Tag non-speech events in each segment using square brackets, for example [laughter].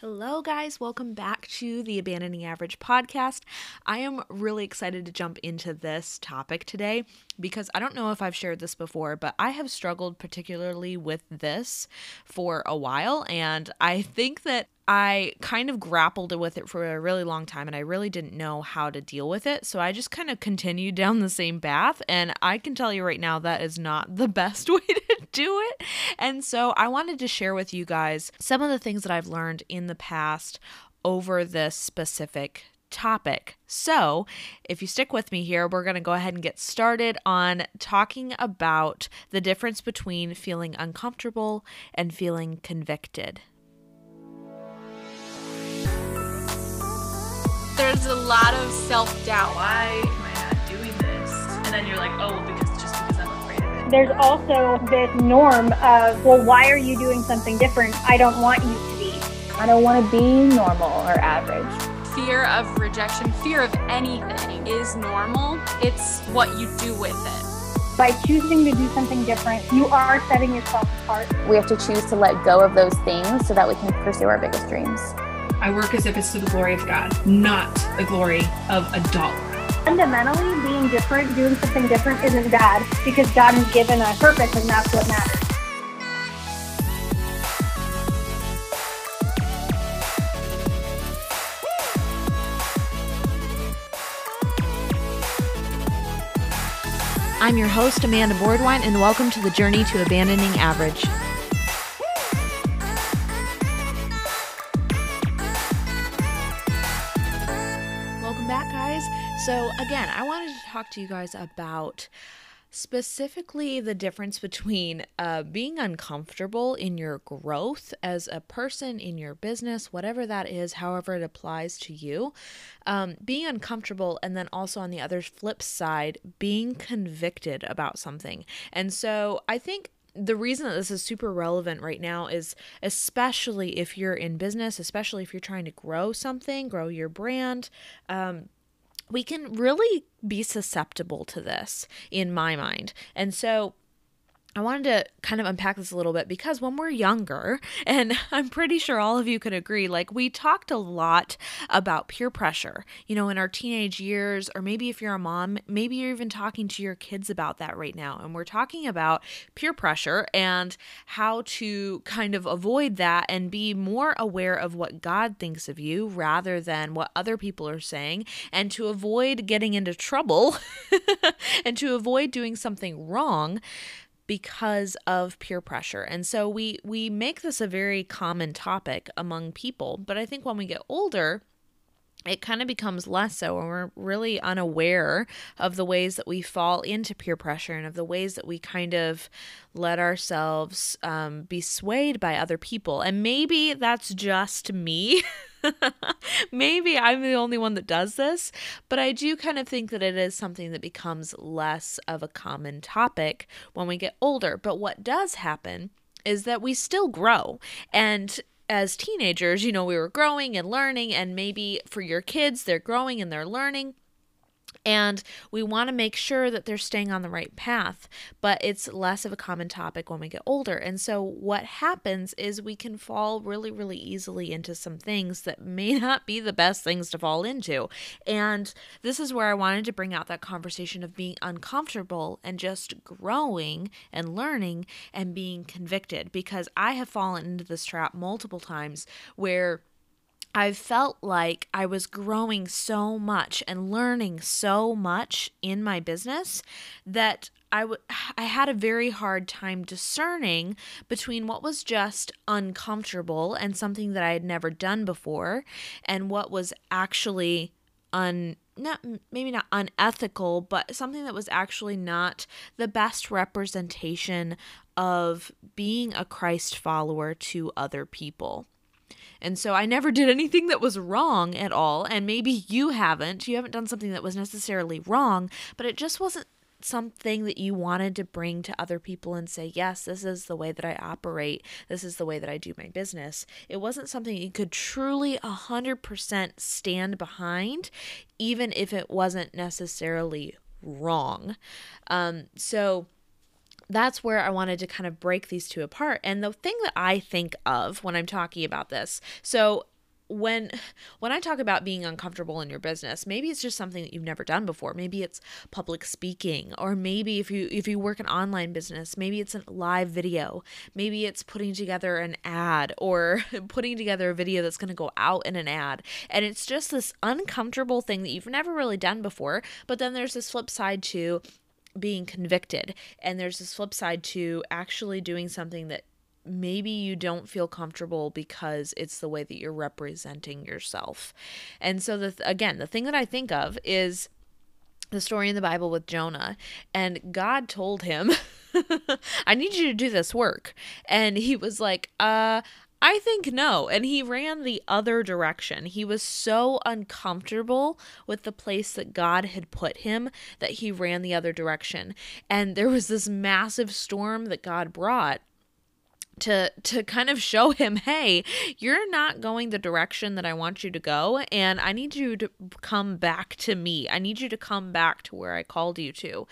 Hello, guys. Welcome back to the Abandoning Average podcast. I am really excited to jump into this topic today because I don't know if I've shared this before, but I have struggled particularly with this for a while. And I think that I kind of grappled with it for a really long time and I really didn't know how to deal with it. So I just kind of continued down the same path. And I can tell you right now that is not the [laughs] best way to do it. And so I wanted to share with you guys some of the things that I've learned in the past over this specific topic. So, if you stick with me here, we're going to go ahead and get started on talking about the difference between feeling uncomfortable and feeling convicted. there's a lot of self doubt. Why am I not doing this? And then you're like, oh, because There's also this norm of, well, why are you doing something different? I don't want you to be. I don't want to be normal or average. Fear of rejection, fear of anything is normal. It's what you do with it. By choosing to do something different, you are setting yourself apart. We have to choose to let go of those things so that we can pursue our biggest dreams. I work as if it's to the glory of God, not the glory of a dollar. Fundamentally, being different, doing something different isn't bad because God has given a purpose and that's what matters. I'm your host, Amanda Boardwine, and welcome to the Journey to Abandoning Average. Again, I wanted to talk to you guys about specifically the difference between uh, being uncomfortable in your growth as a person in your business, whatever that is, however it applies to you, um, being uncomfortable, and then also on the other flip side, being convicted about something. And so I think the reason that this is super relevant right now is especially if you're in business, especially if you're trying to grow something, grow your brand. Um, we can really be susceptible to this in my mind. And so I wanted to kind of unpack this a little bit because when we're younger, [laughs] and I'm pretty sure all of you could agree, like we talked a lot about peer pressure, you know, in our teenage years, or maybe if you're a mom, maybe you're even talking to your kids about that right now. And we're talking about peer pressure and how to kind of avoid that and be more aware of what God thinks of you rather than what other people are saying, and to avoid getting into trouble [laughs] and to avoid doing something wrong because of peer pressure. And so we we make this a very common topic among people, but I think when we get older, it kind of becomes less so and we're really unaware of the ways that we fall into peer pressure and of the ways that we kind of let ourselves um, be swayed by other people. And maybe that's just me. [laughs] [laughs] maybe I'm the only one that does this, but I do kind of think that it is something that becomes less of a common topic when we get older. But what does happen is that we still grow. And as teenagers, you know, we were growing and learning, and maybe for your kids, they're growing and they're learning. And we want to make sure that they're staying on the right path, but it's less of a common topic when we get older. And so, what happens is we can fall really, really easily into some things that may [laughs] not be the best things to fall into. And this is where I wanted to bring out that conversation of being uncomfortable and just growing and learning and being convicted because I have fallen into this trap multiple times where I felt like I was growing so much and learning so much in my business that I, w- I had a very hard time discerning between what was just uncomfortable and something that I had never done before and what was actually un not maybe not unethical but something that was actually not the best representation of being a Christ follower to other people. And so I never did anything that was wrong at all. And maybe you haven't. You haven't done something that was necessarily wrong, but it just wasn't something that you wanted to bring to other people and say, yes, this is the way that I operate. This is the way that I do my business. It wasn't something you could truly 100% stand behind, even if it wasn't necessarily wrong. Um, so, that's where I wanted to kind of break these two apart. And the thing that I think of when I'm talking about this, so when when I talk about being uncomfortable in your business, maybe it's just something that you've never done before. Maybe it's public speaking, or maybe if you if you work an online business, maybe it's a live video. Maybe it's putting together an ad or [laughs] putting together a video that's going to go out in an ad. And it's just this uncomfortable thing that you've never really done before, but then there's this flip side to being convicted. And there's this flip side to actually doing something that maybe you don't feel comfortable because it's the way that you're representing yourself. And so the again, the thing that I think of is the story in the Bible with Jonah and God told him, [laughs] "I need you to do this work." And he was like, "Uh, I think no. And he ran the other direction. He was so uncomfortable with the place that God had put him that he ran the other direction. And there was this massive storm that God brought to to kind of show him hey you're not going the direction that I want you to go and I need you to come back to me. I need you to come back to where I called you to.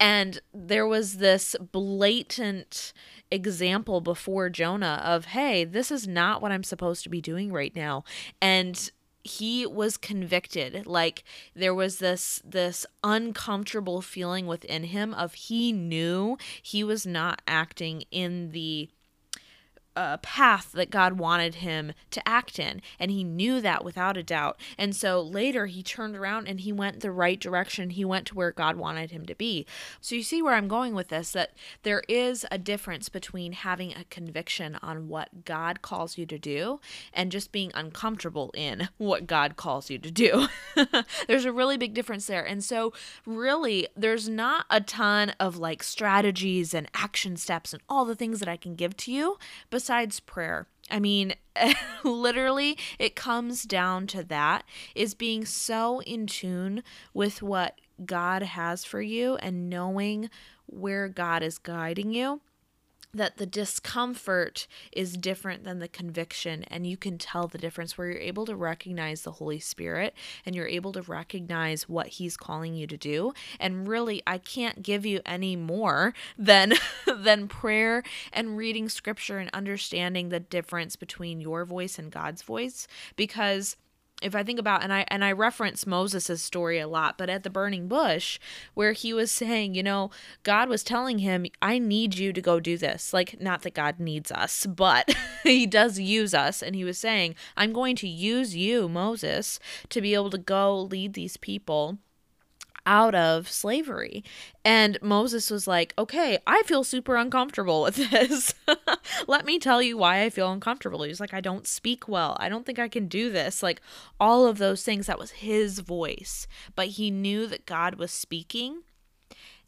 And there was this blatant example before Jonah of hey this is not what I'm supposed to be doing right now. And he was convicted. Like there was this this uncomfortable feeling within him of he knew he was not acting in the uh, path that God wanted him to act in. And he knew that without a doubt. And so later he turned around and he went the right direction. He went to where God wanted him to be. So you see where I'm going with this that there is a difference between having a conviction on what God calls you to do and just being uncomfortable in what God calls you to do. [laughs] there's a really big difference there. And so, really, there's not a ton of like strategies and action steps and all the things that I can give to you. But besides prayer. I mean, [laughs] literally, it comes down to that is being so in tune with what God has for you and knowing where God is guiding you that the discomfort is different than the conviction and you can tell the difference where you're able to recognize the holy spirit and you're able to recognize what he's calling you to do. And really i can't give you any more than [laughs] than prayer and reading scripture and understanding the difference between your voice and god's voice because if I think about and I and I reference Moses' story a lot, but at the burning bush where he was saying, you know, God was telling him, I need you to go do this. Like not that God needs us, but [laughs] he does use us and he was saying, I'm going to use you, Moses, to be able to go lead these people out of slavery. And Moses was like, okay, I feel super uncomfortable with [laughs] this. Let me tell you why I feel uncomfortable. He's like, I don't speak well. I don't think I can do this. Like, all of those things. That was his voice. But he knew that God was speaking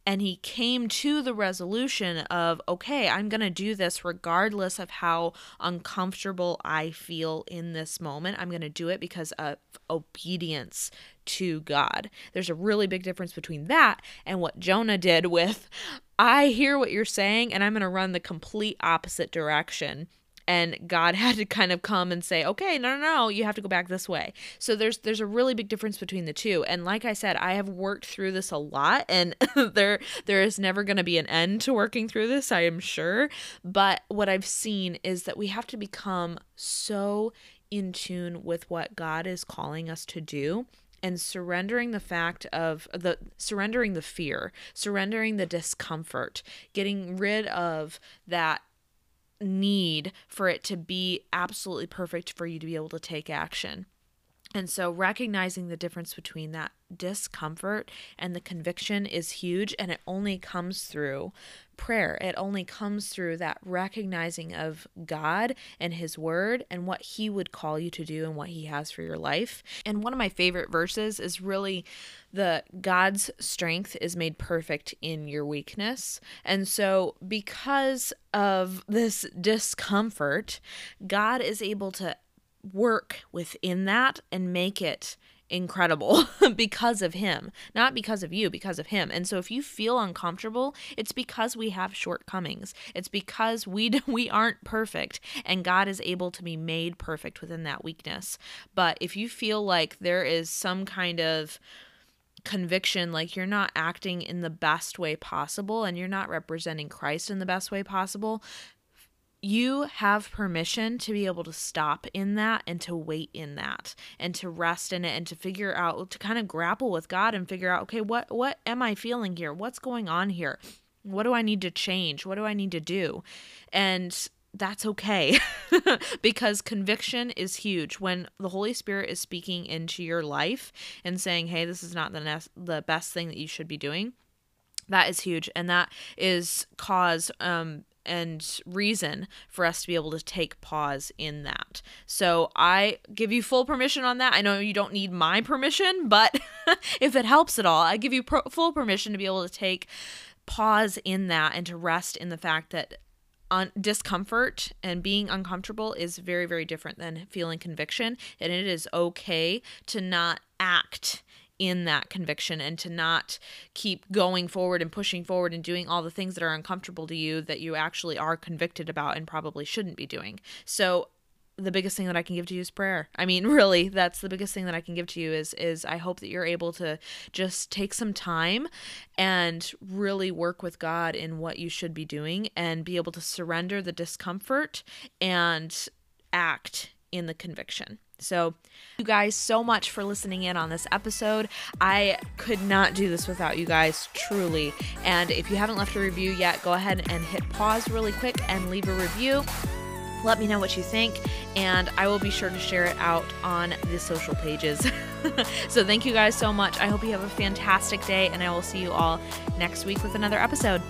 and he came to the resolution of okay i'm going to do this regardless of how uncomfortable i feel in this moment i'm going to do it because of obedience to god there's a really big difference between that and what jonah did with i hear what you're saying and i'm going to run the complete opposite direction and God [laughs] had to kind of come and say, "Okay, no, no, no, you have to go back this way." So there's there's a really big difference between the two. And like I said, I have worked through this a lot, and [laughs] there there is never going to be an end to working through this, I am sure. But what I've seen is that we have to become so in tune with what God is calling us to do and surrendering the fact of the surrendering the fear, surrendering the discomfort, getting rid of that need for it to be absolutely perfect for you to be able to take action. And so recognizing the difference between that discomfort and the conviction is huge and it only comes through prayer. It only comes through that recognizing of God and his word and what he would call you to do and what he has for your life. And one of my favorite verses is really the God's strength is made perfect in your weakness. And so because of this discomfort, God is able to work within that and make it incredible [laughs] because of him, not because of you, because of him. And so if you feel uncomfortable, it's because we have shortcomings. It's because we we aren't perfect and God is able to be made perfect within that weakness. But if you feel like there is some kind of conviction like you're not acting in the best way possible and you're not representing Christ in the best way possible, you have permission to be able to stop in that and to wait in that and to rest in it and to figure out to kind of grapple with God and figure out okay what what am I feeling here? What's going on here? What do I need to change? What do I need to do? And that's okay [laughs] because conviction is huge. When the holy spirit is speaking into your life and saying hey this is not the ne- the best thing that you should be doing that is huge. And that is cause um and reason for us to be able to take pause in that. So I give you full permission on that. I know you don't need my permission, but [laughs] if it helps at all, I give you full permission to be able to take pause in that and to rest in the fact that un- discomfort and being uncomfortable is very very different than feeling conviction and it is okay to not act in that conviction and to not keep going forward and pushing forward and doing all the things that are uncomfortable to you that you actually are convicted about and probably shouldn't be doing. So the biggest thing that I can give to you is prayer. I mean, [laughs] really, that's the biggest thing that I can give to you is is I hope that you're able to just take some time and really work with God in what you should be doing and be able to surrender the discomfort and act in the conviction. So, you guys so much for listening in on this episode. I could not do this without you guys, truly. And if you haven't left a review yet, go ahead and hit pause really quick and leave a review. Let me know what you think, and I will be sure to share it out on the social pages. [laughs] so, thank you guys so much. I hope you have a fantastic day, and I will see you all next week with another episode.